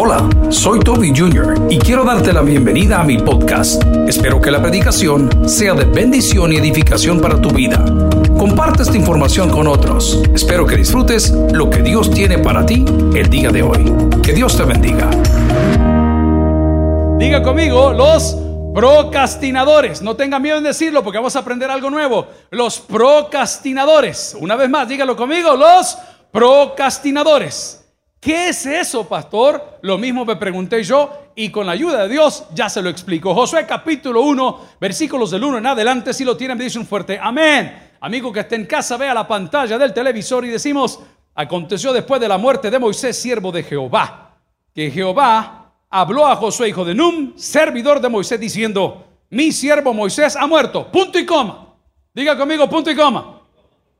Hola, soy Toby Jr. y quiero darte la bienvenida a mi podcast. Espero que la predicación sea de bendición y edificación para tu vida. Comparte esta información con otros. Espero que disfrutes lo que Dios tiene para ti el día de hoy. Que Dios te bendiga. Diga conmigo, los procrastinadores. No tenga miedo en decirlo porque vamos a aprender algo nuevo. Los procrastinadores. Una vez más, dígalo conmigo, los procrastinadores. ¿Qué es eso, pastor? Lo mismo me pregunté yo y con la ayuda de Dios ya se lo explico. Josué capítulo 1, versículos del 1 en adelante, si lo tienen, me dice un fuerte amén. Amigo que esté en casa, vea la pantalla del televisor y decimos, aconteció después de la muerte de Moisés, siervo de Jehová, que Jehová habló a Josué, hijo de Num, servidor de Moisés, diciendo, mi siervo Moisés ha muerto, punto y coma. Diga conmigo, punto y coma.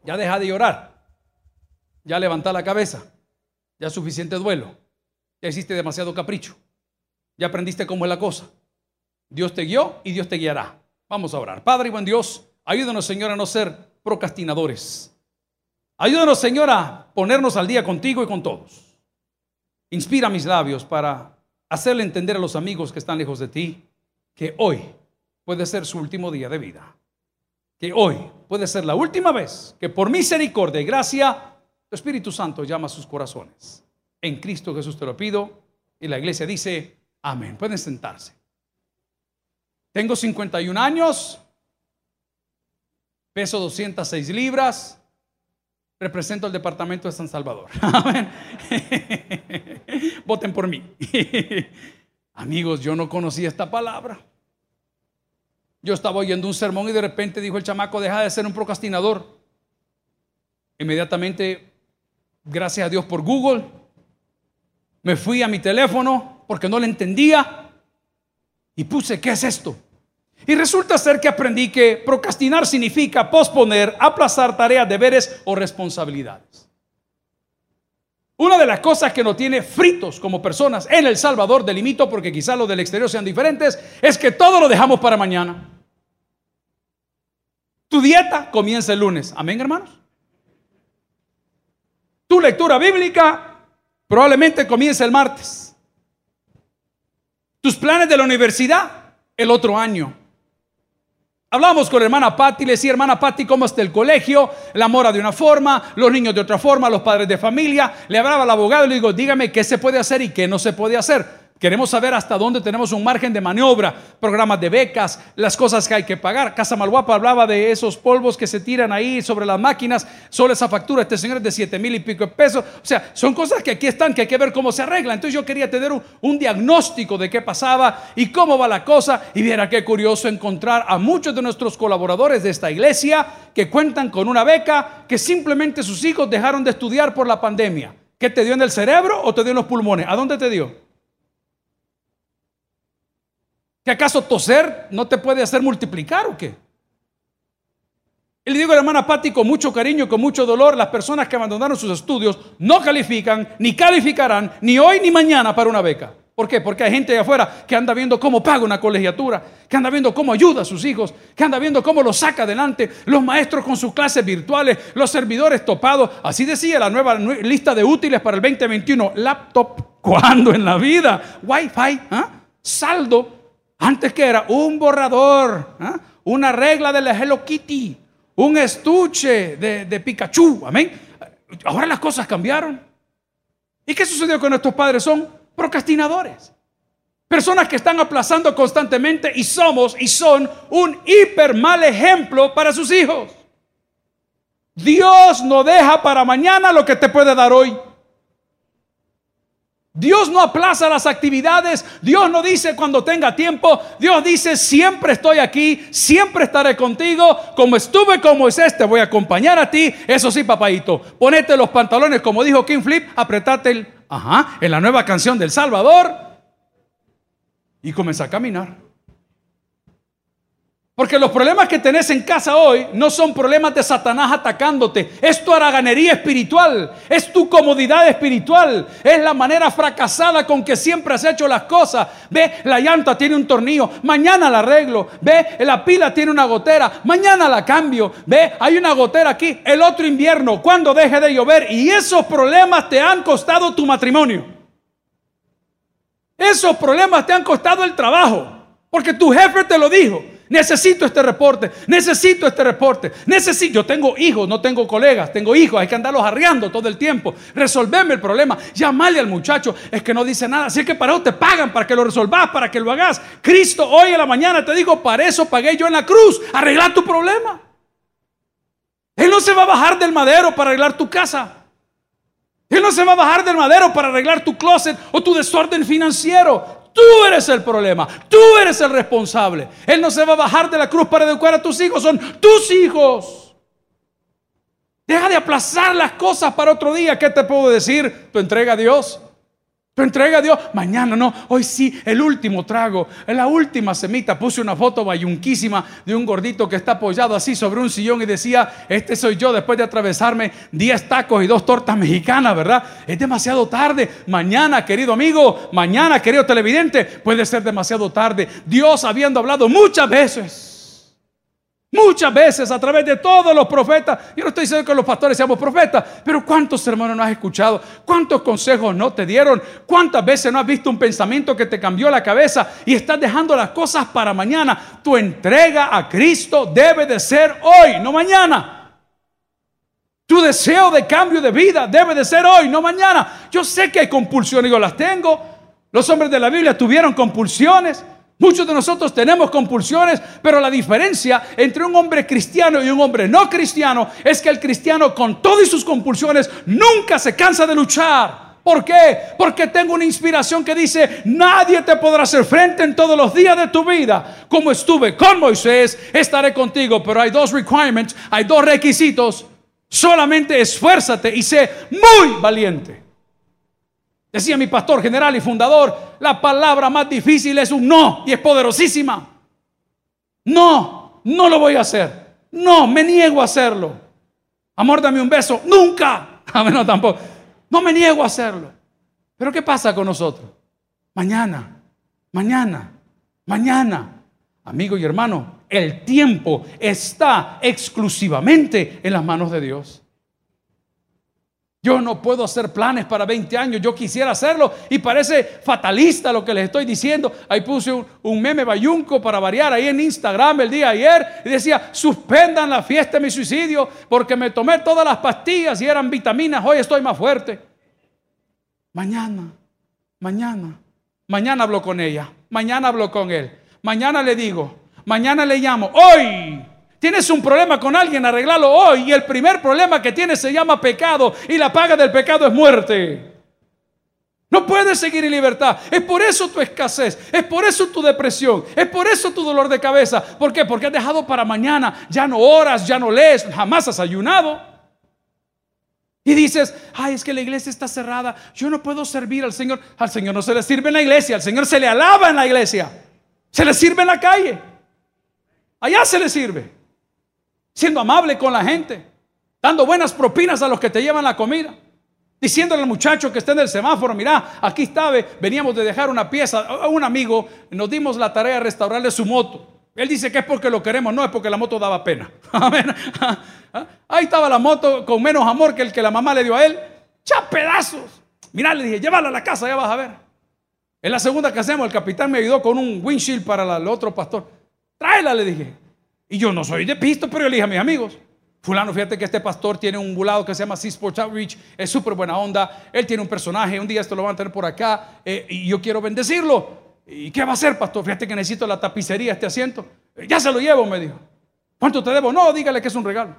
Ya deja de llorar, ya levanta la cabeza. Ya suficiente duelo. Ya hiciste demasiado capricho. Ya aprendiste cómo es la cosa. Dios te guió y Dios te guiará. Vamos a orar. Padre y buen Dios, ayúdanos, Señor, a no ser procrastinadores. Ayúdanos, Señor, a ponernos al día contigo y con todos. Inspira mis labios para hacerle entender a los amigos que están lejos de ti que hoy puede ser su último día de vida. Que hoy puede ser la última vez que por misericordia y gracia el Espíritu Santo llama a sus corazones. En Cristo Jesús te lo pido. Y la iglesia dice, amén. Pueden sentarse. Tengo 51 años, peso 206 libras, represento el departamento de San Salvador. Amén. Voten por mí. Amigos, yo no conocía esta palabra. Yo estaba oyendo un sermón y de repente dijo el chamaco, deja de ser un procrastinador. Inmediatamente gracias a Dios por Google. Me fui a mi teléfono porque no le entendía y puse, ¿qué es esto? Y resulta ser que aprendí que procrastinar significa posponer, aplazar tareas, deberes o responsabilidades. Una de las cosas que nos tiene fritos como personas en El Salvador, delimito porque quizá los del exterior sean diferentes, es que todo lo dejamos para mañana. Tu dieta comienza el lunes. Amén, hermanos. Tu lectura bíblica probablemente comience el martes. Tus planes de la universidad el otro año. Hablamos con la hermana Patti, le decía, hermana Patti, ¿cómo está el colegio? La mora de una forma, los niños de otra forma, los padres de familia. Le hablaba al abogado y le digo, dígame qué se puede hacer y qué no se puede hacer. Queremos saber hasta dónde tenemos un margen de maniobra, programas de becas, las cosas que hay que pagar. Casa Malguapa hablaba de esos polvos que se tiran ahí sobre las máquinas, solo esa factura, este señor es de 7 mil y pico de pesos. O sea, son cosas que aquí están, que hay que ver cómo se arregla. Entonces yo quería tener un, un diagnóstico de qué pasaba y cómo va la cosa. Y viera qué curioso encontrar a muchos de nuestros colaboradores de esta iglesia que cuentan con una beca que simplemente sus hijos dejaron de estudiar por la pandemia. ¿Qué te dio en el cerebro o te dio en los pulmones? ¿A dónde te dio? ¿Que acaso toser no te puede hacer multiplicar o qué? Y le digo a la hermana Patti con mucho cariño y con mucho dolor, las personas que abandonaron sus estudios no califican, ni calificarán, ni hoy ni mañana para una beca. ¿Por qué? Porque hay gente de afuera que anda viendo cómo paga una colegiatura, que anda viendo cómo ayuda a sus hijos, que anda viendo cómo los saca adelante, los maestros con sus clases virtuales, los servidores topados. Así decía la nueva lista de útiles para el 2021. Laptop, ¿cuándo en la vida? Wi-Fi, ¿ah? saldo, antes que era un borrador, ¿ah? una regla de la Hello Kitty, un estuche de, de Pikachu, amén. Ahora las cosas cambiaron. ¿Y qué sucedió con nuestros padres? Son procrastinadores. Personas que están aplazando constantemente y somos y son un hiper mal ejemplo para sus hijos. Dios no deja para mañana lo que te puede dar hoy. Dios no aplaza las actividades, Dios no dice cuando tenga tiempo, Dios dice siempre estoy aquí, siempre estaré contigo, como estuve con Moisés te voy a acompañar a ti, eso sí papadito, ponete los pantalones como dijo King Flip, apretate el, ajá, en la nueva canción del Salvador y comienza a caminar. Porque los problemas que tenés en casa hoy no son problemas de Satanás atacándote. Es tu haraganería espiritual. Es tu comodidad espiritual. Es la manera fracasada con que siempre has hecho las cosas. Ve, la llanta tiene un tornillo. Mañana la arreglo. Ve, la pila tiene una gotera. Mañana la cambio. Ve, hay una gotera aquí. El otro invierno, cuando deje de llover. Y esos problemas te han costado tu matrimonio. esos problemas te han costado el trabajo, porque tu jefe te lo dijo. Necesito este reporte, necesito este reporte, necesito, yo tengo hijos, no tengo colegas, tengo hijos, hay que andarlos arreando todo el tiempo, resolverme el problema, llamarle al muchacho, es que no dice nada, así que para eso te pagan, para que lo resolvas, para que lo hagas. Cristo hoy en la mañana te digo, para eso pagué yo en la cruz, arreglar tu problema. Él no se va a bajar del madero para arreglar tu casa. Él no se va a bajar del madero para arreglar tu closet o tu desorden financiero. Tú eres el problema, tú eres el responsable. Él no se va a bajar de la cruz para educar a tus hijos, son tus hijos. Deja de aplazar las cosas para otro día. ¿Qué te puedo decir? Tu entrega a Dios entrega a Dios. Mañana no, hoy sí, el último trago, la última semita. Puse una foto bayunquísima de un gordito que está apoyado así sobre un sillón y decía, este soy yo después de atravesarme 10 tacos y dos tortas mexicanas, ¿verdad? Es demasiado tarde. Mañana, querido amigo, mañana, querido televidente, puede ser demasiado tarde. Dios habiendo hablado muchas veces Muchas veces a través de todos los profetas, yo no estoy diciendo que los pastores seamos profetas, pero ¿cuántos hermanos no has escuchado? ¿Cuántos consejos no te dieron? ¿Cuántas veces no has visto un pensamiento que te cambió la cabeza y estás dejando las cosas para mañana? Tu entrega a Cristo debe de ser hoy, no mañana. Tu deseo de cambio de vida debe de ser hoy, no mañana. Yo sé que hay compulsiones, yo las tengo. Los hombres de la Biblia tuvieron compulsiones. Muchos de nosotros tenemos compulsiones, pero la diferencia entre un hombre cristiano y un hombre no cristiano es que el cristiano con todas sus compulsiones nunca se cansa de luchar. ¿Por qué? Porque tengo una inspiración que dice, nadie te podrá hacer frente en todos los días de tu vida. Como estuve con Moisés, estaré contigo, pero hay dos requirements, hay dos requisitos. Solamente esfuérzate y sé muy valiente. Decía mi pastor general y fundador, la palabra más difícil es un no y es poderosísima. No, no lo voy a hacer. No, me niego a hacerlo. Amor, dame un beso. Nunca. A mí no tampoco. No me niego a hacerlo. Pero ¿qué pasa con nosotros? Mañana, mañana, mañana. Amigo y hermano, el tiempo está exclusivamente en las manos de Dios. Yo no puedo hacer planes para 20 años, yo quisiera hacerlo y parece fatalista lo que les estoy diciendo. Ahí puse un, meme bayunco para variar ahí en Instagram el día ayer y decía, suspendan la fiesta de mi suicidio porque me tomé todas las pastillas y eran vitaminas, hoy estoy más fuerte. Mañana, mañana, mañana hablo con ella, mañana hablo con él, mañana le digo, mañana le llamo, hoy Tienes un problema con alguien, arreglalo hoy. Y el primer problema que tienes se llama pecado. Y la paga del pecado es muerte. No puedes seguir en libertad. Es por eso tu escasez. Es por eso tu depresión. Es por eso tu dolor de cabeza. ¿Por qué? Porque has dejado para mañana. Ya no oras, ya no lees, jamás has ayunado. Y dices, ay, es que la iglesia está cerrada. Yo no puedo servir al Señor. Al Señor no se le sirve en la iglesia. Al Señor se le alaba en la iglesia. Se le sirve en la calle. Allá se le sirve siendo amable con la gente, dando buenas propinas a los que te llevan la comida, diciéndole al muchacho que está en el semáforo, mira, aquí está, veníamos de dejar una pieza a un amigo, nos dimos la tarea de restaurarle su moto. Él dice que es porque lo queremos, no es porque la moto daba pena. Ahí estaba la moto con menos amor que el que la mamá le dio a él. ¡Cha pedazos! Mira, le dije, llévala a la casa, ya vas a ver. En la segunda que hacemos, el capitán me ayudó con un windshield para el otro pastor. Tráela, le dije. Y yo no soy de pisto, pero yo le a mis amigos, fulano, fíjate que este pastor tiene un bulado que se llama Sports Outreach, es súper buena onda, él tiene un personaje, un día esto lo van a tener por acá, eh, y yo quiero bendecirlo. ¿Y qué va a hacer, pastor? Fíjate que necesito la tapicería, este asiento. Ya se lo llevo, me dijo. ¿Cuánto te debo? No, dígale que es un regalo.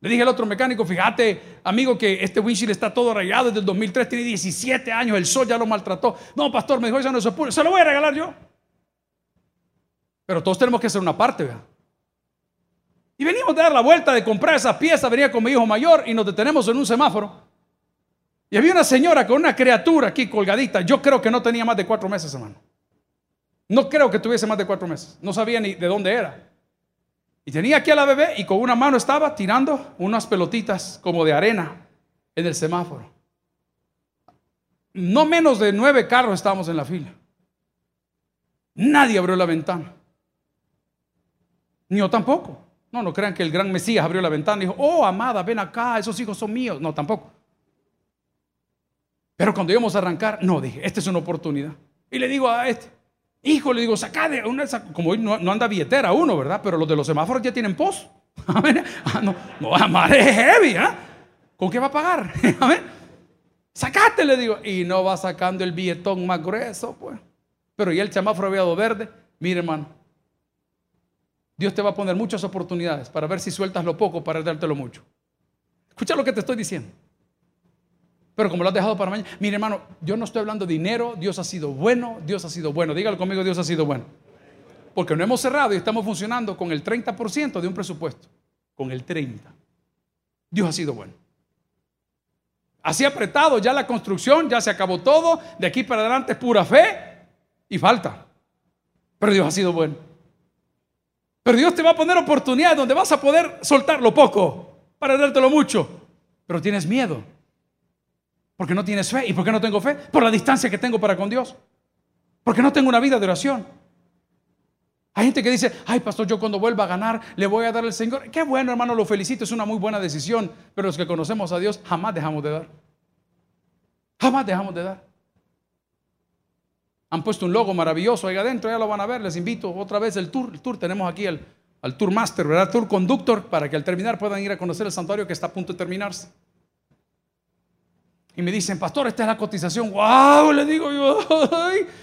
Le dije al otro mecánico, fíjate, amigo, que este windshield está todo rayado desde el 2003, tiene 17 años, el sol ya lo maltrató. No, pastor, me dijo, eso no se puede, se lo voy a regalar yo. Pero todos tenemos que hacer una parte, ¿verdad? Y venimos de dar la vuelta de comprar esa pieza, venía con mi hijo mayor y nos detenemos en un semáforo. Y había una señora con una criatura aquí colgadita. Yo creo que no tenía más de cuatro meses, hermano. No creo que tuviese más de cuatro meses. No sabía ni de dónde era. Y tenía aquí a la bebé y con una mano estaba tirando unas pelotitas como de arena en el semáforo. No menos de nueve carros estábamos en la fila. Nadie abrió la ventana. Ni yo tampoco. No, no crean que el gran Mesías abrió la ventana y dijo, oh, amada, ven acá, esos hijos son míos. No, tampoco. Pero cuando íbamos a arrancar, no, dije, esta es una oportunidad. Y le digo a este, hijo, le digo, saca de una, como hoy no, anda billetera uno, ¿verdad? Pero los de los semáforos ya tienen pos. Ah, no, no, es heavy, ¿ah? ¿Con qué va a pagar? Sacate, le digo. Y no va sacando el billetón más grueso, pues. Pero ya el semáforo había dado verde. Mire, hermano. Dios te va a poner muchas oportunidades para ver si sueltas lo poco para dártelo mucho. Escucha lo que te estoy diciendo. Pero como lo has dejado para mañana, mire hermano, yo no estoy hablando de dinero, Dios ha sido bueno, Dios ha sido bueno. Dígalo conmigo, Dios ha sido bueno. Porque no hemos cerrado y estamos funcionando con el 30% de un presupuesto. Con el 30%. Dios ha sido bueno. Así apretado, ya la construcción, ya se acabó todo. De aquí para adelante es pura fe y falta. Pero Dios ha sido bueno. Pero Dios te va a poner oportunidades donde vas a poder soltar lo poco para dártelo mucho. Pero tienes miedo. Porque no tienes fe. ¿Y por qué no tengo fe? Por la distancia que tengo para con Dios. Porque no tengo una vida de oración. Hay gente que dice, ay pastor, yo cuando vuelva a ganar le voy a dar al Señor. Qué bueno hermano, lo felicito, es una muy buena decisión. Pero los que conocemos a Dios jamás dejamos de dar. Jamás dejamos de dar. Han puesto un logo maravilloso ahí adentro, ya lo van a ver. Les invito otra vez el tour. El tour tenemos aquí al, Tour Master, ¿verdad? Tour Conductor, para que al terminar puedan ir a conocer el santuario que está a punto de terminarse. Y me dicen, pastor, esta es la cotización. ¡Wow! Le digo yo.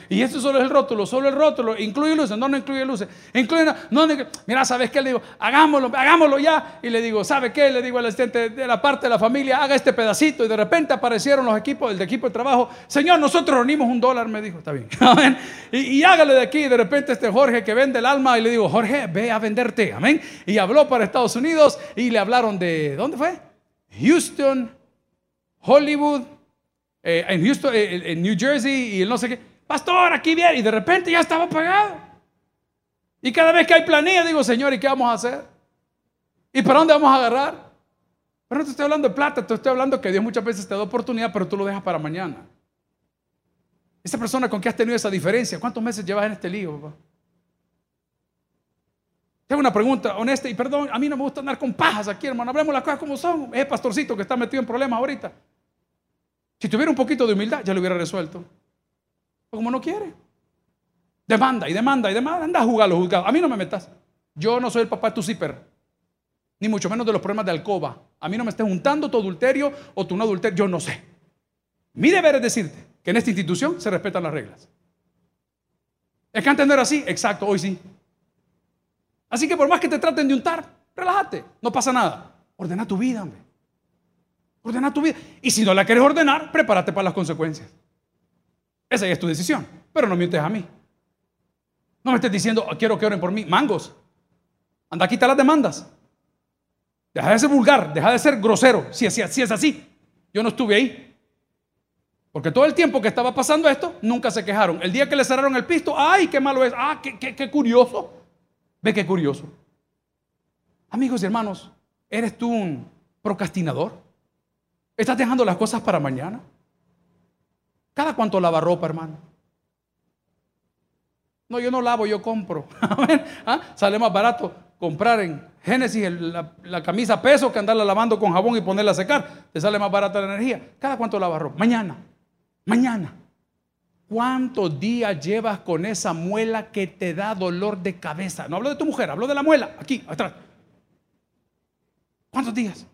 Y esto solo es el rótulo, solo el rótulo. Incluye luces, no, no incluye luces. Incluye, no, mira, ¿sabes qué? Le digo, hagámoslo, hagámoslo ya. Y le digo, ¿sabe qué? Le digo al asistente de la parte de la familia, haga este pedacito. Y de repente aparecieron los equipos, el equipo de trabajo. Señor, nosotros reunimos un dólar, me dijo, está bien. y, y hágale de aquí. Y de repente este Jorge que vende el alma. Y le digo, Jorge, ve a venderte. Amén. Y habló para Estados Unidos. Y le hablaron de, ¿dónde fue? Houston, Hollywood, eh, en Houston, eh, en New Jersey y el no sé qué. Pastor, aquí viene. Y de repente ya estaba pagado. Y cada vez que hay planilla, digo, Señor, ¿y qué vamos a hacer? ¿Y para dónde vamos a agarrar? Pero no te estoy hablando de plata, te estoy hablando que Dios muchas veces te da oportunidad, pero tú lo dejas para mañana. Esa persona con que has tenido esa diferencia, ¿cuántos meses llevas en este lío? Tengo una pregunta honesta y perdón, a mí no me gusta andar con pajas aquí, hermano. Hablemos las cosas como son. Es pastorcito que está metido en problemas ahorita. Si tuviera un poquito de humildad, ya lo hubiera resuelto. Pero como no quiere. Demanda y demanda y demanda. Anda a jugar los juzgados. A mí no me metas. Yo no soy el papá de tu zipper. Ni mucho menos de los problemas de alcoba. A mí no me estés juntando tu adulterio o tu no adulterio. Yo no sé. Mi deber es decirte que en esta institución se respetan las reglas. ¿Es que antes no era así? Exacto, hoy sí. Así que por más que te traten de untar, relájate, no pasa nada. Ordena tu vida, hombre. Ordena tu vida. Y si no la quieres ordenar, prepárate para las consecuencias. Esa es tu decisión. Pero no mientes a mí. No me estés diciendo, quiero que oren por mí. Mangos. Anda, quita las demandas. Deja de ser vulgar, deja de ser grosero. Si, si, si es así, yo no estuve ahí. Porque todo el tiempo que estaba pasando esto, nunca se quejaron. El día que le cerraron el pisto, ay, qué malo es. Ah, qué, qué, qué curioso. Ve qué curioso. Amigos y hermanos, ¿eres tú un procrastinador? ¿Estás dejando las cosas para mañana? ¿Cada cuánto lava ropa, hermano? No, yo no lavo, yo compro. ¿Ah? Sale más barato comprar en Génesis la, camisa peso que andarla lavando con jabón y ponerla a secar. Te sale más barata la energía. ¿Cada cuánto lava ropa? Mañana. Mañana. ¿Cuántos días llevas con esa muela que te da dolor de cabeza? No hablo de tu mujer, hablo de la muela, aquí, atrás. ¿Cuántos días?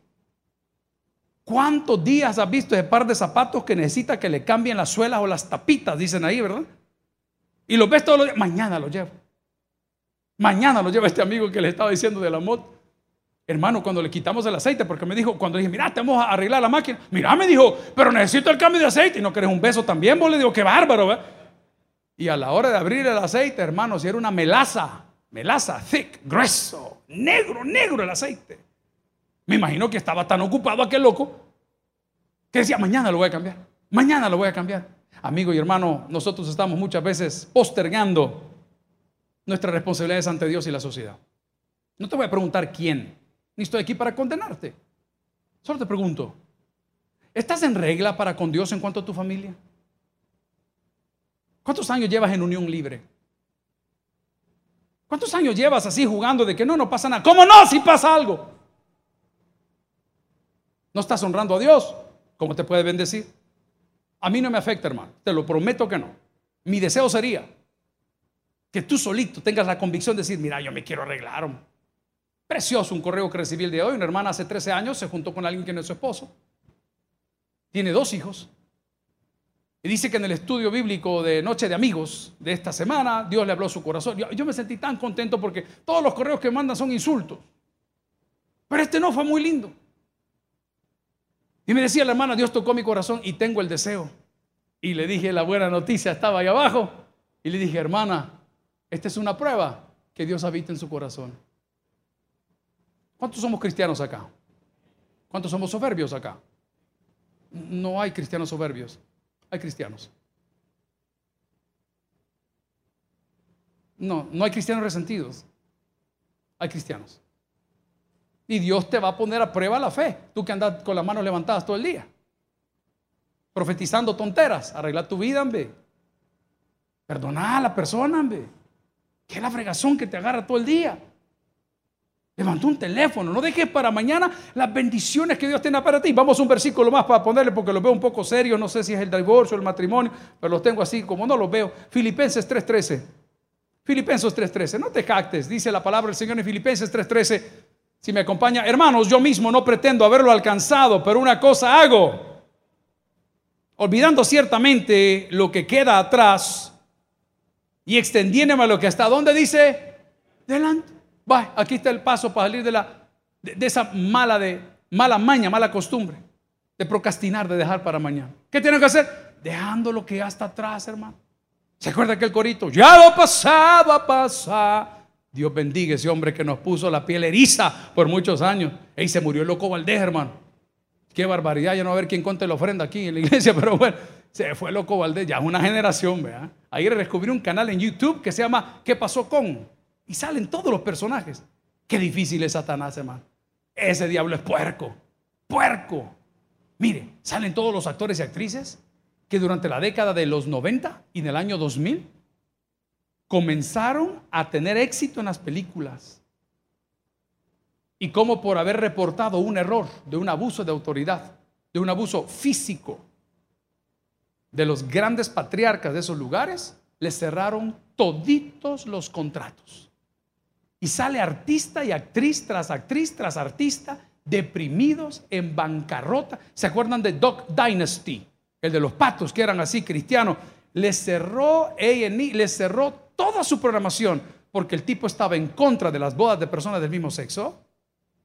¿Cuántos días has visto ese par de zapatos que necesita que le cambien las suelas o las tapitas? Dicen ahí, ¿verdad? Y los ves todos los días. Mañana lo llevo. Mañana lo lleva este amigo que le estaba diciendo de la moto. Hermano, cuando le quitamos el aceite, porque me dijo, cuando le dije, mira, te vamos a arreglar la máquina. Mira, me dijo, pero necesito el cambio de aceite. Y no querés un beso también, vos le digo, qué bárbaro, ¿verdad? Y a la hora de abrir el aceite, hermano, si era una melaza, melaza, thick, grueso, negro, negro el aceite. Me imagino que estaba tan ocupado aquel loco que decía, mañana lo voy a cambiar, mañana lo voy a cambiar. Amigo y hermano, nosotros estamos muchas veces postergando nuestras responsabilidades ante Dios y la sociedad. No te voy a preguntar quién, ni estoy aquí para condenarte. Solo te pregunto, ¿estás en regla para con Dios en cuanto a tu familia? ¿Cuántos años llevas en unión libre? ¿Cuántos años llevas así jugando de que no, no pasa nada? ¿Cómo no? Si pasa algo. No estás honrando a Dios. ¿Cómo te puede bendecir? A mí no me afecta, hermano. Te lo prometo que no. Mi deseo sería que tú solito tengas la convicción de decir, mira, yo me quiero arreglar. Precioso un correo que recibí el día de hoy. Una hermana hace 13 años se juntó con alguien que no es su esposo. Tiene dos hijos. Y dice que en el estudio bíblico de Noche de Amigos de esta semana, Dios le habló su corazón. Yo, me sentí tan contento porque todos los correos que mandan son insultos. Pero este no fue muy lindo. Y me decía la hermana, Dios tocó mi corazón y tengo el deseo. Y le dije, la buena noticia estaba ahí abajo. Y le dije, hermana, esta es una prueba que Dios habita en su corazón. ¿Cuántos somos cristianos acá? ¿Cuántos somos soberbios acá? No hay cristianos soberbios hay cristianos. No, no hay cristianos resentidos. Hay cristianos. Y Dios te va a poner a prueba la fe. Tú que andas con las manos levantadas todo el día. Profetizando tonteras. Arregla tu vida, hombre. Perdona a la persona, hombre. Que la fregazón que te agarra todo el día. Levantó un teléfono. No dejes para mañana las bendiciones que Dios tiene para ti. Vamos a un versículo más para ponerle porque lo veo un poco serio. No sé si es el divorcio, el matrimonio, pero los tengo así como no los veo. Filipenses 3:13. Filipenses 3:13. No te jactes, dice la palabra del Señor en Filipenses 3:13. Si me acompaña, hermanos, yo mismo no pretendo haberlo alcanzado, pero una cosa hago. Olvidando ciertamente lo que queda atrás y extendiéndome a lo que está. ¿Dónde dice? Delante. Va, aquí está el paso para salir de, la, de, esa mala, de, mala maña, mala costumbre de procrastinar, de dejar para mañana. ¿Qué tiene que hacer? Dejando lo que ya está atrás, hermano. ¿Se acuerda aquel corito? Ya lo pasado a pasar. Dios bendiga ese hombre que nos puso la piel eriza por muchos años. Y se murió el loco Valdés, hermano. Qué barbaridad, ya no a ver quién conte la ofrenda aquí en la iglesia, pero bueno, se fue loco Valdés, ya es una generación, ¿verdad? Ayer descubrí un canal en YouTube que se llama ¿Qué pasó con? Y salen todos los personajes. Qué difícil es Satanás, hermano. Ese diablo es puerco. Puerco. Mire, salen todos los actores y actrices que durante la década de los 90 y en el año 2000 comenzaron a tener éxito en las películas. Y como por haber reportado un error de un abuso de autoridad, de un abuso físico de los grandes patriarcas de esos lugares, les cerraron toditos los contratos. Y sale artista y actriz tras actriz tras artista, deprimidos, en bancarrota. ¿Se acuerdan de Doc Dynasty? El de los patos que eran así cristianos. Le cerró A&E, le cerró toda su programación porque el tipo estaba en contra de las bodas de personas del mismo sexo,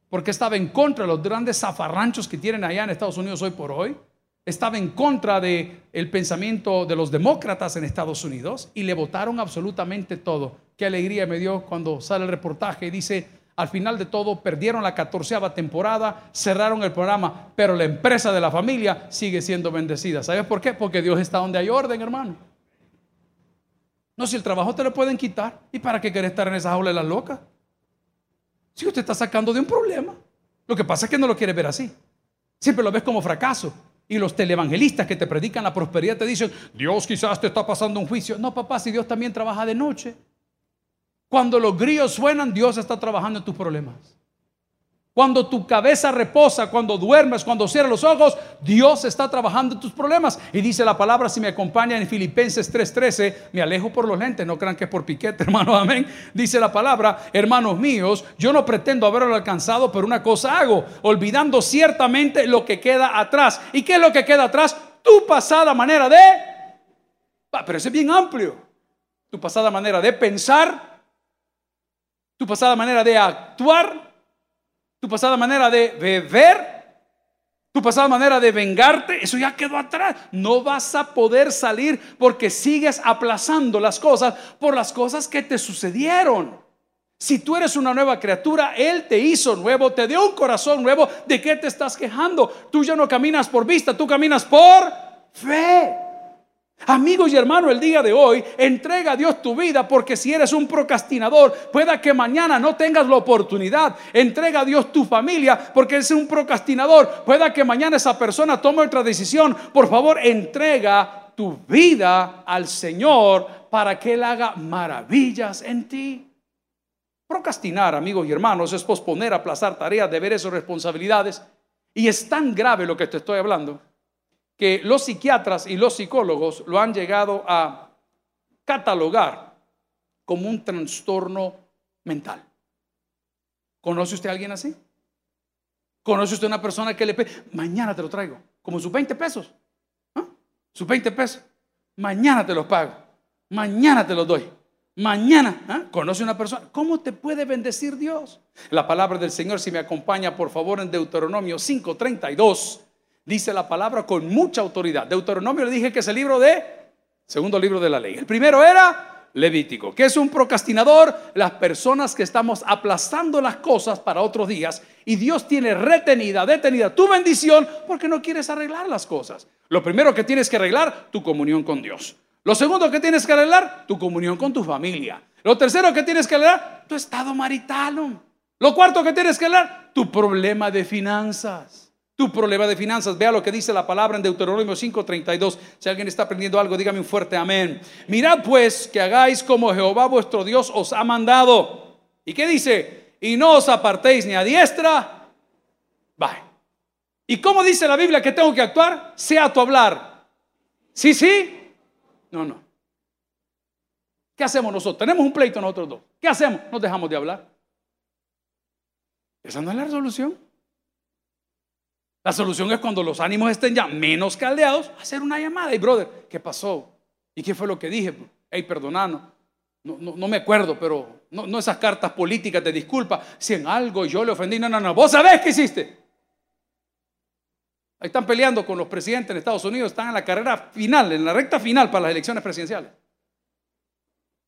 porque estaba en contra de los grandes zafarranchos que tienen allá en Estados Unidos hoy por hoy, estaba en contra del el pensamiento de los demócratas en Estados Unidos y le votaron absolutamente todo. Qué alegría me dio cuando sale el reportaje y dice, al final de todo perdieron la catorceava temporada, cerraron el programa, pero la empresa de la familia sigue siendo bendecida. ¿Sabes por qué? Porque Dios está donde hay orden, hermano. No, si el trabajo te lo pueden quitar, ¿y para qué querés estar en esa jaula de las locas? Si usted está sacando de un problema, lo que pasa es que no lo quiere ver así. Siempre lo ves como fracaso. Y los televangelistas que te predican la prosperidad te dicen, Dios quizás te está pasando un juicio. No, papá, si Dios también trabaja de noche. Cuando los grillos suenan, Dios está trabajando en tus problemas. Cuando tu cabeza reposa, cuando duermes, cuando cierras los ojos, Dios está trabajando en tus problemas. Y dice la palabra, si me acompaña en Filipenses 3:13, me alejo por los lentes, no crean que es por piquete, hermano, amén. Dice la palabra, hermanos míos, yo no pretendo haberlo alcanzado, pero una cosa hago, olvidando ciertamente lo que queda atrás. ¿Y qué es lo que queda atrás? Tu pasada manera de... Pero ese es bien amplio. Tu pasada manera de pensar, tu pasada manera de actuar, tu pasada manera de beber, tu pasada manera de vengarte, eso ya quedó atrás. No vas a poder salir porque sigues aplazando las cosas por las cosas que te sucedieron. Si tú eres una nueva criatura, Él te hizo nuevo, te dio un corazón nuevo. ¿De qué te estás quejando? Tú ya no caminas por vista, tú caminas por fe. Amigos y hermanos, el día de hoy entrega a Dios tu vida porque si eres un procrastinador, pueda que mañana no tengas la oportunidad. Entrega a Dios tu familia porque eres un procrastinador. Pueda que mañana esa persona tome otra decisión. Por favor, entrega tu vida al Señor para que Él haga maravillas en ti. Procrastinar, amigos y hermanos, es posponer, aplazar tareas, deberes o responsabilidades. Y es tan grave lo que te estoy hablando que los psiquiatras y los psicólogos lo han llegado a catalogar como un trastorno mental. ¿Conoce usted a alguien así? ¿Conoce usted una persona que le pide, mañana te lo traigo, como sus 20 pesos? Sus 20 pesos. Mañana te los pago. Mañana te los doy. Mañana, ¿ah? conoce una persona. ¿Cómo te puede bendecir Dios? La palabra del Señor, si me acompaña, por favor, en Deuteronomio 5:32, dice la palabra con mucha autoridad. Deuteronomio le dije que es el libro de, segundo libro de la ley. El primero era Levítico. que es un procrastinador? Las personas que estamos aplazando las cosas para otros días y Dios tiene retenida, detenida tu bendición porque no quieres arreglar las cosas. Lo primero que tienes que arreglar, tu comunión con Dios. Lo segundo que tienes que arreglar, tu comunión con tu familia. Lo tercero que tienes que arreglar, tu estado marital. Lo cuarto que tienes que arreglar, tu problema de finanzas. Tu problema de finanzas. Vea lo que dice la palabra en Deuteronomio 5:32. Si alguien está aprendiendo algo, dígame un fuerte amén. Mirad pues que hagáis como Jehová vuestro Dios os ha mandado. ¿Y qué dice? Y no os apartéis ni a diestra. Bye. ¿Y cómo dice la Biblia que tengo que actuar? Sea tu hablar. Sí, sí, no, no. ¿Qué hacemos nosotros? Tenemos un pleito nosotros dos. ¿Qué hacemos? Nos dejamos de hablar. Esa no es la resolución. La solución es cuando los ánimos estén ya menos caldeados, hacer una llamada. Y brother, ¿qué pasó? ¿Y qué fue lo que dije? Hey, perdonanos. No, no, me acuerdo, pero no, no, esas cartas políticas de disculpa. Si en algo yo le ofendí, no, no, no. Vos sabés qué hiciste. Ahí están peleando con los presidentes en Estados Unidos, están en la carrera final, en la recta final para las elecciones presidenciales.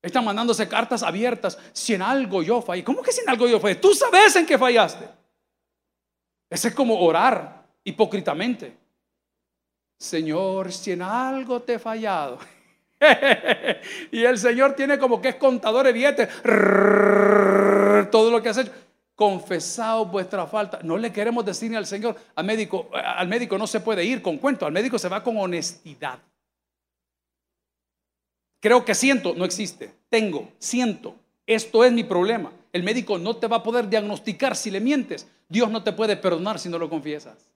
Están mandándose cartas abiertas. Si en algo yo fallé, ¿cómo que si en algo yo fallé? Tú sabes en qué fallaste. Ese es como orar hipócritamente. Señor, si en algo te he fallado. y el Señor tiene como que es contador de billetes. Todo lo que has hecho confesado vuestra falta. No le queremos decir ni al Señor, al médico, al médico no se puede ir con cuento, al médico se va con honestidad. Creo que siento, no existe. Tengo, siento. Esto es mi problema. El médico no te va a poder diagnosticar si le mientes. Dios no te puede perdonar si no lo confiesas.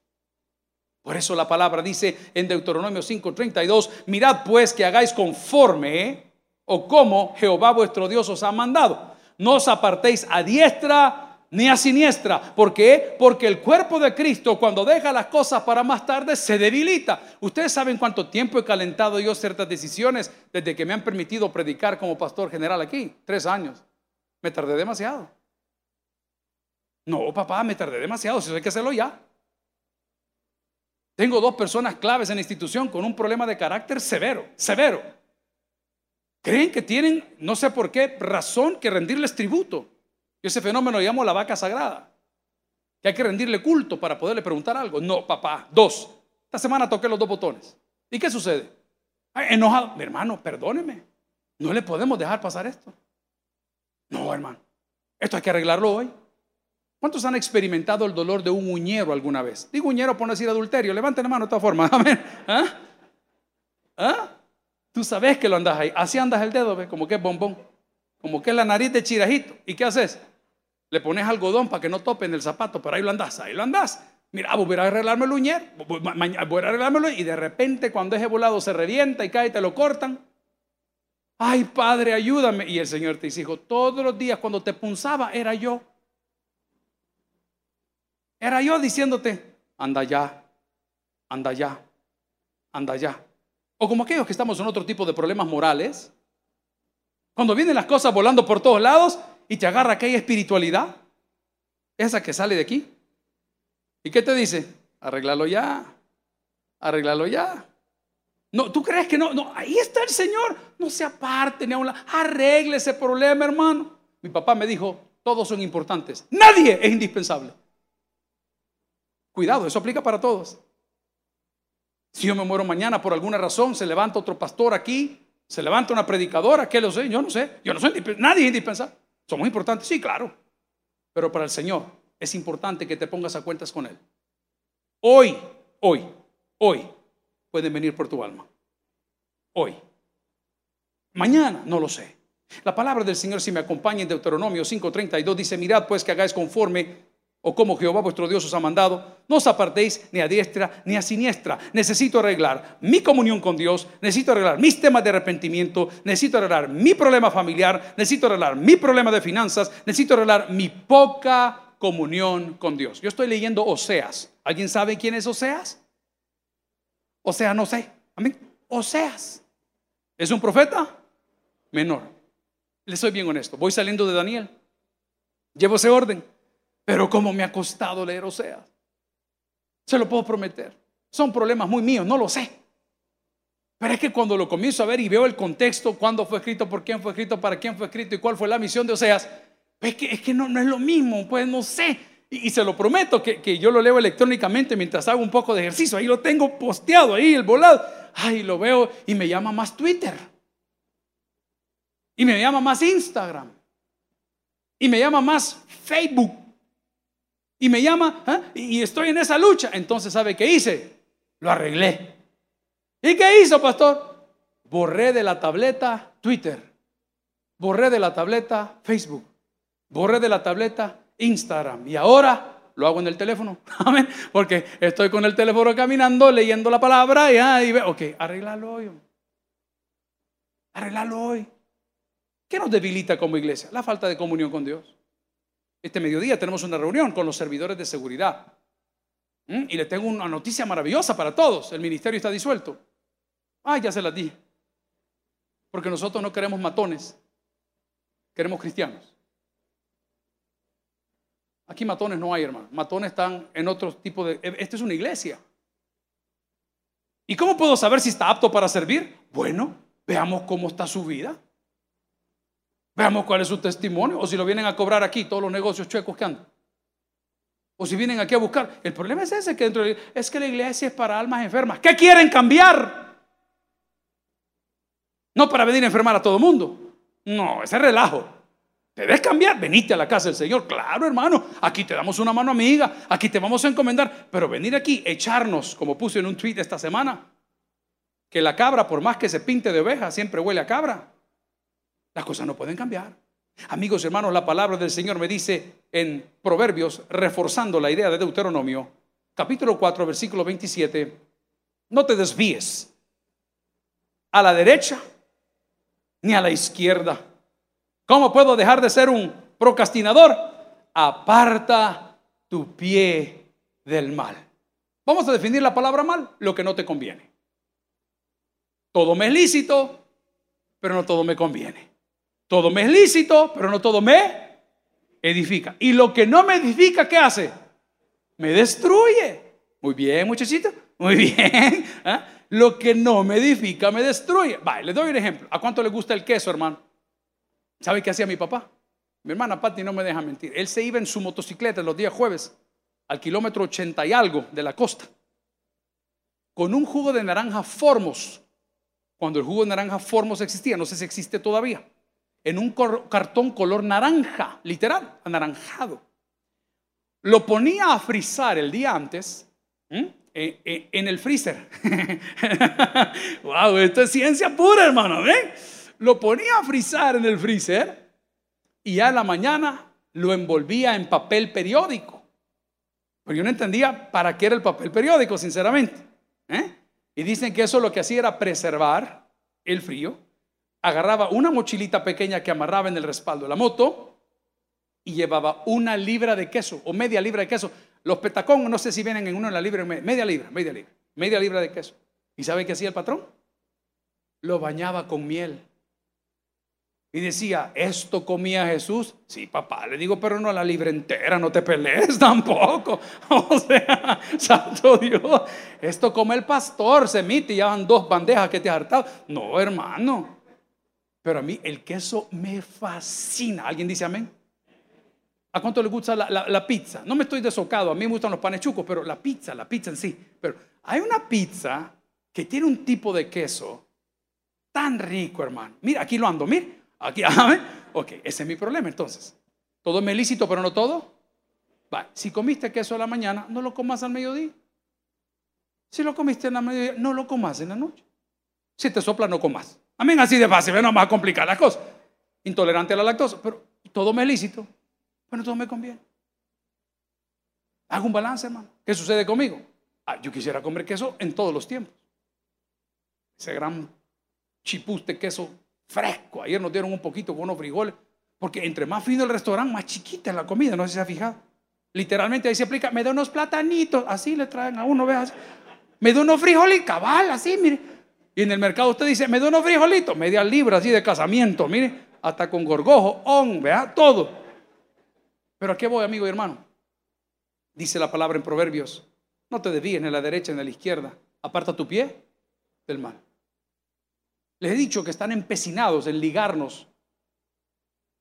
Por eso la palabra dice en Deuteronomio 5:32, mirad pues que hagáis conforme ¿eh? o como Jehová vuestro Dios os ha mandado. No os apartéis a diestra ni a siniestra. ¿Por qué? Porque el cuerpo de Cristo cuando deja las cosas para más tarde se debilita. Ustedes saben cuánto tiempo he calentado yo ciertas decisiones desde que me han permitido predicar como pastor general aquí. Tres años. Me tardé demasiado. No, papá, me tardé demasiado. Si hay que hacerlo ya. Tengo dos personas claves en la institución con un problema de carácter severo, severo. Creen que tienen, no sé por qué, razón que rendirles tributo ese fenómeno lo llamo la vaca sagrada. Que hay que rendirle culto para poderle preguntar algo. No, papá. Dos. Esta semana toqué los dos botones. ¿Y qué sucede? enojado. Mi hermano, perdóneme. No le podemos dejar pasar esto. No, hermano. Esto hay que arreglarlo hoy. ¿Cuántos han experimentado el dolor de un uñero alguna vez? Digo uñero por no decir adulterio. Levanten la mano de todas formas. Amén. ¿Ah? ¿Ah? Tú sabes que lo andas ahí. Así andas el dedo, ¿ves? Como que es bombón. Como que es la nariz de chirajito. ¿Y qué haces? Le pones algodón para que no topen el zapato, pero ahí lo andás, ahí lo andás. Mira, voy a arreglarme el uñer, voy a arreglármelo y de repente cuando ese volado se revienta y cae y te lo cortan. Ay, padre, ayúdame. Y el Señor te dice, hijo, todos los días cuando te punzaba era yo. Era yo diciéndote, anda ya, anda ya, anda ya. O como aquellos que estamos en otro tipo de problemas morales, cuando vienen las cosas volando por todos lados y te agarra aquella espiritualidad, esa que sale de aquí. ¿Y qué te dice? Arréglalo ya, arréglalo ya. No, ¿tú crees que no? No, ahí está el Señor. No se aparte ni a un lado. Arregle ese problema, hermano. Mi papá me dijo, todos son importantes. Nadie es indispensable. Cuidado, eso aplica para todos. Si yo me muero mañana por alguna razón, se levanta otro pastor aquí, se levanta una predicadora, ¿qué lo sé? Yo no sé. Yo no soy nadie es indispensable. ¿Somos importantes? Sí, claro. Pero para el Señor es importante que te pongas a cuentas con Él. Hoy, hoy, hoy pueden venir por tu alma. Hoy. Mañana, no lo sé. La palabra del Señor, si me acompaña en Deuteronomio 5:32, dice, mirad pues que hagáis conforme o como Jehová vuestro Dios os ha mandado, no os apartéis ni a diestra ni a siniestra. Necesito arreglar mi comunión con Dios, necesito arreglar mis temas de arrepentimiento, necesito arreglar mi problema familiar, necesito arreglar mi problema de finanzas, necesito arreglar mi poca comunión con Dios. Yo estoy leyendo Oseas. ¿Alguien sabe quién es Oseas? Oseas, no sé. Amén. Oseas. ¿Es un profeta? Menor. Le soy bien honesto. Voy saliendo de Daniel. Llevo ese orden. Pero como me ha costado leer Oseas. Se lo puedo prometer. Son problemas muy míos, no lo sé. Pero es que cuando lo comienzo a ver y veo el contexto, cuándo fue escrito, por quién fue escrito, para quién fue escrito y cuál fue la misión de Oseas, es que, es que no, no es lo mismo, pues no sé. Y, se lo prometo que, que, yo lo leo electrónicamente mientras hago un poco de ejercicio. Ahí lo tengo posteado, ahí el volado. Ay, lo veo y me llama más Twitter. Y me llama más Instagram. Y me llama más Facebook y me llama ¿ah? y estoy en esa lucha. Entonces, ¿sabe qué hice? Lo arreglé. ¿Y qué hizo, pastor? Borré de la tableta Twitter. Borré de la tableta Facebook. Borré de la tableta Instagram. Y ahora lo hago en el teléfono. Amén. Porque estoy con el teléfono caminando, leyendo la palabra y, ah, y veo, ok, arreglalo hoy. Arreglalo hoy. ¿Qué nos debilita como iglesia? La falta de comunión con Dios. Este mediodía tenemos una reunión con los servidores de seguridad. ¿Mm? Y le tengo una noticia maravillosa para todos. El ministerio está disuelto. Ah, ya se las dije. Porque nosotros no queremos matones. Queremos cristianos. Aquí matones no hay, hermano. Matones están en otro tipo de... Esta es una iglesia. ¿Y cómo puedo saber si está apto para servir? Bueno, veamos cómo está su vida. Veamos cuál es su testimonio. O si lo vienen a cobrar aquí, todos los negocios chuecos que andan. O si vienen aquí a buscar. El problema es ese, que dentro de, es que la iglesia es para almas enfermas. ¿Qué quieren cambiar? No para venir a enfermar a todo el mundo. No, ese relajo. Debes cambiar, venite a la casa del Señor. Claro, hermano, aquí te damos una mano amiga, aquí te vamos a encomendar. Pero venir aquí, echarnos, como puse en un tweet esta semana, que la cabra, por más que se pinte de oveja, siempre huele a cabra. Las cosas no pueden cambiar. Amigos, hermanos, la palabra del Señor me dice en Proverbios, reforzando la idea de Deuteronomio, capítulo 4, versículo 27, no te desvíes a la derecha ni a la izquierda. ¿Cómo puedo dejar de ser un procrastinador? Aparta tu pie del mal. Vamos a definir la palabra mal, lo que no te conviene. Todo me es lícito, pero no todo me conviene. Todo me es lícito, pero no todo me edifica. Y lo que no me edifica, ¿qué hace? Me destruye. Muy bien, muchachito. Muy bien. ¿ah? Lo que no me edifica, me destruye. Vale, les doy un ejemplo. ¿A cuánto le gusta el queso, hermano? ¿Sabe qué hacía mi papá? Mi hermana Patti no me deja mentir. Él se iba en su motocicleta los días jueves al kilómetro 80 y algo de la costa con un jugo de naranja Formos. Cuando el jugo de naranja Formos existía, no sé si existe todavía en un cartón color naranja, literal, anaranjado. Lo ponía a frizar el día antes eh, eh, en el freezer. wow, esto es ciencia pura, hermano. ¿ven? Lo ponía a frizar en el freezer y ya la mañana lo envolvía en papel periódico. Pero yo no entendía para qué era el papel periódico, sinceramente. ¿eh? Y dicen que eso lo que hacía era preservar el frío agarraba una mochilita pequeña que amarraba en el respaldo de la moto y llevaba una libra de queso o media libra de queso. Los petacón, no sé si vienen en uno en la libra, media libra, media libra, media libra de queso. ¿Y sabe qué hacía el patrón? Lo bañaba con miel. Y decía, ¿esto comía Jesús? Sí, papá, le digo, pero no a la libra entera, no te pelees tampoco. O sea, santo Dios, esto come el pastor, se mete y van dos bandejas que te ha hartado. No, hermano, pero a mí el queso me fascina. ¿Alguien dice amén? ¿A cuánto le gusta la, pizza? No me estoy desocado, a mí me gustan los panes chucos, pero la pizza, la pizza en sí. Pero hay una pizza que tiene un tipo de queso tan rico, hermano. Mira, aquí lo ando, mira. Aquí, amén. Ok, ese es mi problema entonces. Todo es lícito, pero no todo. Va, si comiste queso a la mañana, no lo comas al mediodía. Si lo comiste en la mediodía, no lo comas en la noche. Si te sopla, no comas. Amén, así de fácil, no más a complicar las cosas. Intolerante a la lactosa, pero todo me lícito, pero todo me conviene. Hago un balance, hermano. ¿Qué sucede conmigo? Ah, yo quisiera comer queso en todos los tiempos. Ese gran chipús de queso fresco. Ayer nos dieron un poquito con unos frijoles. Porque entre más fino el restaurante, más chiquita es la comida. No sé si se ha fijado. Literalmente ahí se aplica, me da unos platanitos. Así le traen a uno, veas. Me da unos frijolitos, cabal, así, mire. Y en el mercado usted dice, me da unos frijolitos, media libra así de casamiento, mire. Hasta con gorgojo, on, vea, todo. Pero ¿a qué voy, amigo y hermano? Dice la palabra en Proverbios, no te desvíes ni a la derecha ni a la izquierda. Aparta tu pie del mal. Les he dicho que están empecinados en ligarnos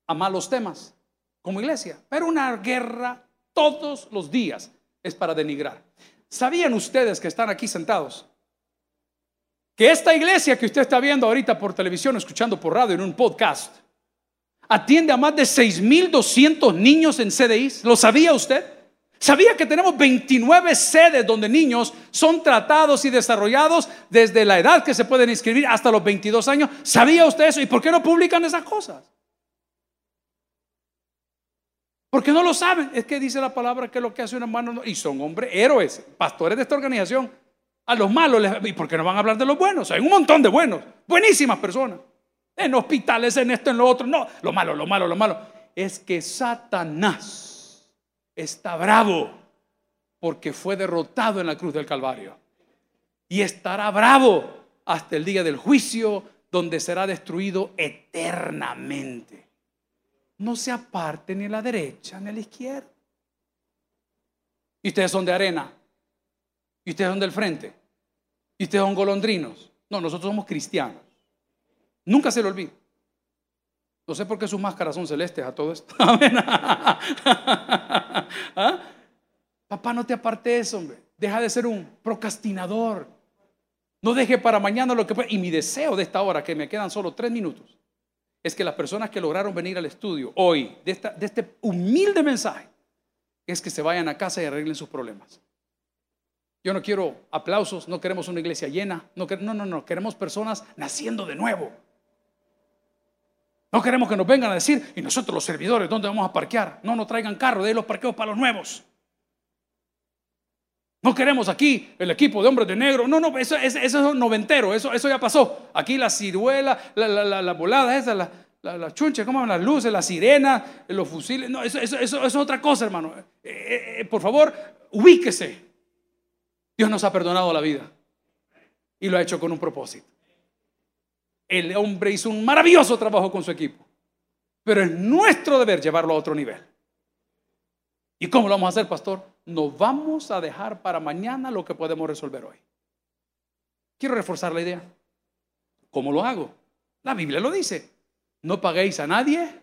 a malos temas como iglesia, pero una guerra todos los días es para denigrar. ¿Sabían ustedes que están aquí sentados? Que esta iglesia que usted está viendo ahorita por televisión, escuchando por radio en un podcast, atiende a más de 6.200 niños en CDIs. ¿Lo sabía usted? ¿Sabía que tenemos 29 sedes donde niños son tratados y desarrollados desde la edad que se pueden inscribir hasta los 22 años? ¿Sabía usted eso? ¿Y por qué no publican esas cosas? Porque no lo saben. Es que dice la palabra que lo que hace un hermano, y son hombres héroes, pastores de esta organización. A los malos, ¿y por qué no van a hablar de los buenos? Hay un montón de buenos, buenísimas personas. En hospitales, en esto, en lo otro. No, lo malo, lo malo, lo malo. Es que Satanás está bravo porque fue derrotado en la cruz del Calvario. Y estará bravo hasta el día del juicio donde será destruido eternamente. No se aparte ni a la derecha ni a la izquierda. Y ustedes son de arena. Y ustedes son del frente. Y ustedes son golondrinos. No, nosotros somos cristianos. Nunca se lo olvide. No sé por qué sus máscaras son celestes a todo esto. ¿Ah? Papá, no te apartes, hombre. Deja de ser un procrastinador. No deje para mañana lo que puede. Y mi deseo de esta hora, que me quedan solo tres minutos, es que las personas que lograron venir al estudio hoy, de, esta, de este humilde mensaje, es que se vayan a casa y arreglen sus problemas. Yo no quiero aplausos, no queremos una iglesia llena, no, no, no, queremos personas naciendo de nuevo. No queremos que nos vengan a decir, y nosotros los servidores, ¿dónde vamos a parquear? No nos traigan carro, de los parqueos para los nuevos. No queremos aquí el equipo de hombres de negro. No, no, eso, es noventero, eso, eso ya pasó. Aquí la ciruela, la, la, la, volada esa, la, la, chuncha, ¿cómo las luces, la sirena, los fusiles. No, eso, eso, eso, es otra cosa, hermano. Eh, eh, eh, por favor, ubíquese. Dios nos ha perdonado la vida y lo ha hecho con un propósito el hombre hizo un maravilloso trabajo con su equipo. Pero es nuestro deber llevarlo a otro nivel. ¿Y cómo lo vamos a hacer, pastor? No vamos a dejar para mañana lo que podemos resolver hoy. Quiero reforzar la idea. ¿Cómo lo hago? La Biblia lo dice. No paguéis a nadie,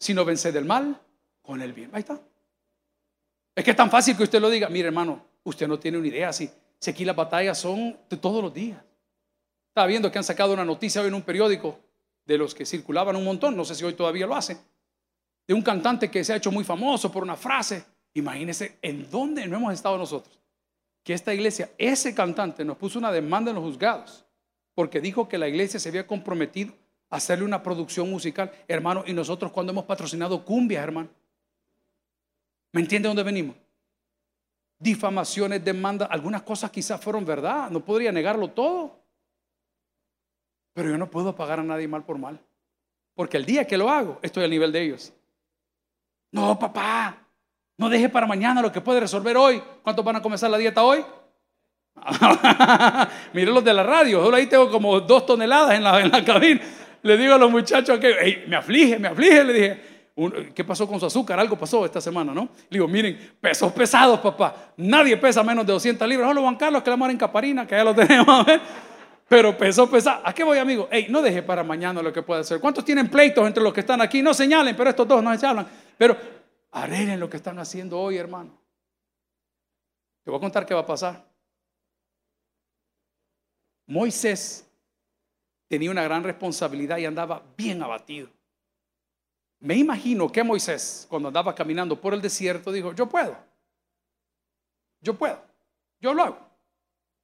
sino venced del mal con el bien. Ahí está. Es que es tan fácil que usted lo diga. Mire, hermano, usted no tiene una idea. Si, si aquí las batallas son de todos los días. Estaba viendo que han sacado una noticia hoy en un periódico de los que circulaban un montón, no sé si hoy todavía lo hace, de un cantante que se ha hecho muy famoso por una frase. Imagínense en dónde no hemos estado nosotros. Que esta iglesia, ese cantante nos puso una demanda en los juzgados porque dijo que la iglesia se había comprometido a hacerle una producción musical. Hermano, y nosotros cuando hemos patrocinado cumbias, hermano. ¿Me entiende dónde venimos? Difamaciones, demandas, algunas cosas quizás fueron verdad, no podría negarlo todo. Pero yo no puedo pagar a nadie mal por mal. Porque el día que lo hago, estoy al nivel de ellos. No, papá, no deje para mañana lo que puede resolver hoy. ¿Cuántos van a comenzar la dieta hoy? Mire los de la radio. Solo ahí tengo como dos toneladas en la, en la cabina. Le digo a los muchachos que me aflige, me aflige. Le dije, ¿qué pasó con su azúcar? Algo pasó esta semana, ¿no? Le digo, miren, pesos pesados, papá. Nadie pesa menos de 200 libras. Solo Juan Carlos que le en Caparina, que ya lo tenemos. Pero pesó, pesa. ¿A qué voy, amigo? Ey, no deje para mañana lo que puede hacer. ¿Cuántos tienen pleitos entre los que están aquí? No señalen, pero estos dos no se hablan. Pero arreglen lo que están haciendo hoy, hermano. Te voy a contar qué va a pasar. Moisés tenía una gran responsabilidad y andaba bien abatido. Me imagino que Moisés, cuando andaba caminando por el desierto, dijo, yo puedo. Yo puedo. Yo lo hago.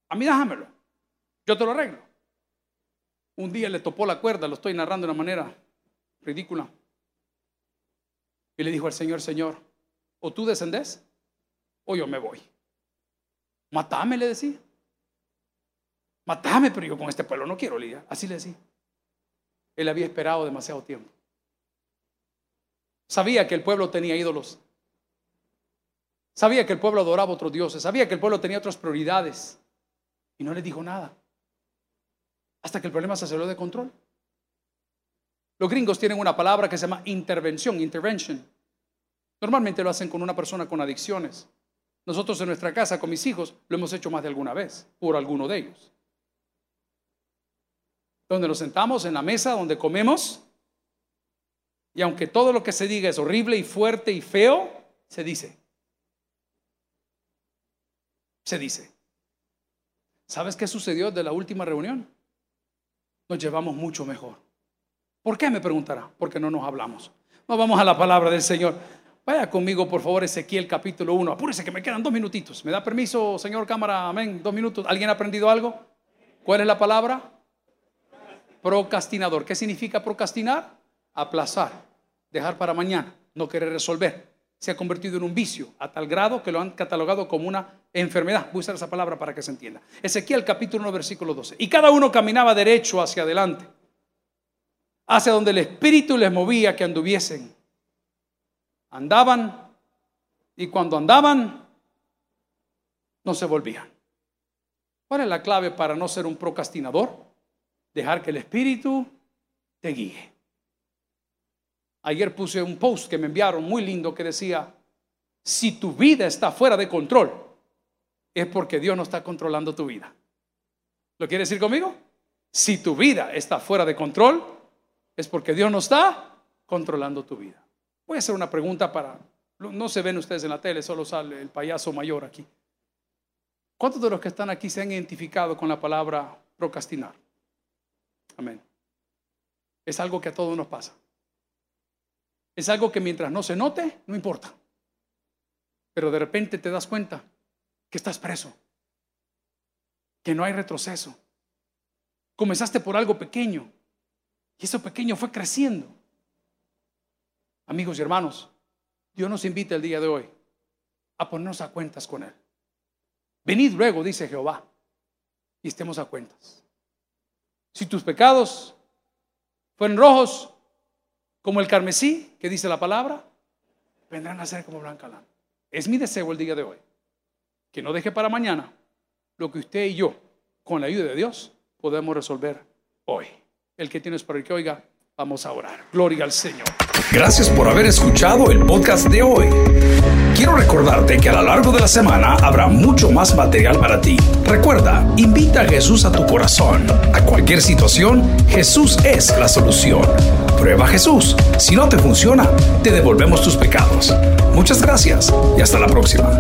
A mí déjamelo. Yo te lo arreglo. Un día le topó la cuerda, lo estoy narrando de una manera ridícula. Y le dijo al Señor, Señor, o tú descendes o yo me voy. Matame, le decía. Matame, pero yo con este pueblo no quiero lidiar. Así le decía. Él había esperado demasiado tiempo. Sabía que el pueblo tenía ídolos. Sabía que el pueblo adoraba otros dioses. Sabía que el pueblo tenía otras prioridades. Y no le dijo nada. Hasta que el problema se salió de control. Los gringos tienen una palabra que se llama intervención, intervention. Normalmente lo hacen con una persona con adicciones. Nosotros en nuestra casa con mis hijos lo hemos hecho más de alguna vez, por alguno de ellos. Donde nos sentamos en la mesa, donde comemos, y aunque todo lo que se diga es horrible y fuerte y feo, se dice. Se dice. ¿Sabes qué sucedió de la última reunión? Nos llevamos mucho mejor. ¿Por qué me preguntará? Porque no nos hablamos. No vamos a la palabra del Señor. Vaya conmigo, por favor, Ezequiel capítulo 1. Apúrese que me quedan dos minutitos. ¿Me da permiso, señor cámara? Amén. Dos minutos. ¿Alguien ha aprendido algo? ¿Cuál es la palabra? Procrastinador. ¿Qué significa procrastinar? Aplazar, dejar para mañana, no querer resolver. Se ha convertido en un vicio a tal grado que lo han catalogado como una enfermedad. Voy a usar esa palabra para que se entienda. Ezequiel capítulo 1, versículo 12. Y cada uno caminaba derecho hacia adelante, hacia donde el Espíritu les movía que anduviesen. Andaban y cuando andaban, no se volvían. ¿Cuál es la clave para no ser un procrastinador? Dejar que el Espíritu te guíe. Ayer puse un post que me enviaron muy lindo que decía, si tu vida está fuera de control, es porque Dios no está controlando tu vida. ¿Lo quiere decir conmigo? Si tu vida está fuera de control, es porque Dios no está controlando tu vida. Voy a hacer una pregunta para, no se ven ustedes en la tele, solo sale el payaso mayor aquí. ¿Cuántos de los que están aquí se han identificado con la palabra procrastinar? Amén. Es algo que a todos nos pasa. Es algo que mientras no se note, no importa. Pero de repente te das cuenta que estás preso, que no hay retroceso. Comenzaste por algo pequeño y eso pequeño fue creciendo. Amigos y hermanos, Dios nos invita el día de hoy a ponernos a cuentas con Él. Venid luego, dice Jehová, y estemos a cuentas. Si tus pecados fueron rojos, como el carmesí, que dice la palabra, vendrán a ser como blanca lana. Es mi deseo el día de hoy, que no deje para mañana lo que usted y yo, con la ayuda de Dios, podemos resolver hoy. El que tienes para el que oiga, vamos a orar. Gloria al Señor. Gracias por haber escuchado el podcast de hoy. Quiero recordarte que a lo largo de la semana habrá mucho más material para ti. Recuerda, invita a Jesús a tu corazón. A cualquier situación, Jesús es la solución. Prueba Jesús. Si no te funciona, te devolvemos tus pecados. Muchas gracias y hasta la próxima.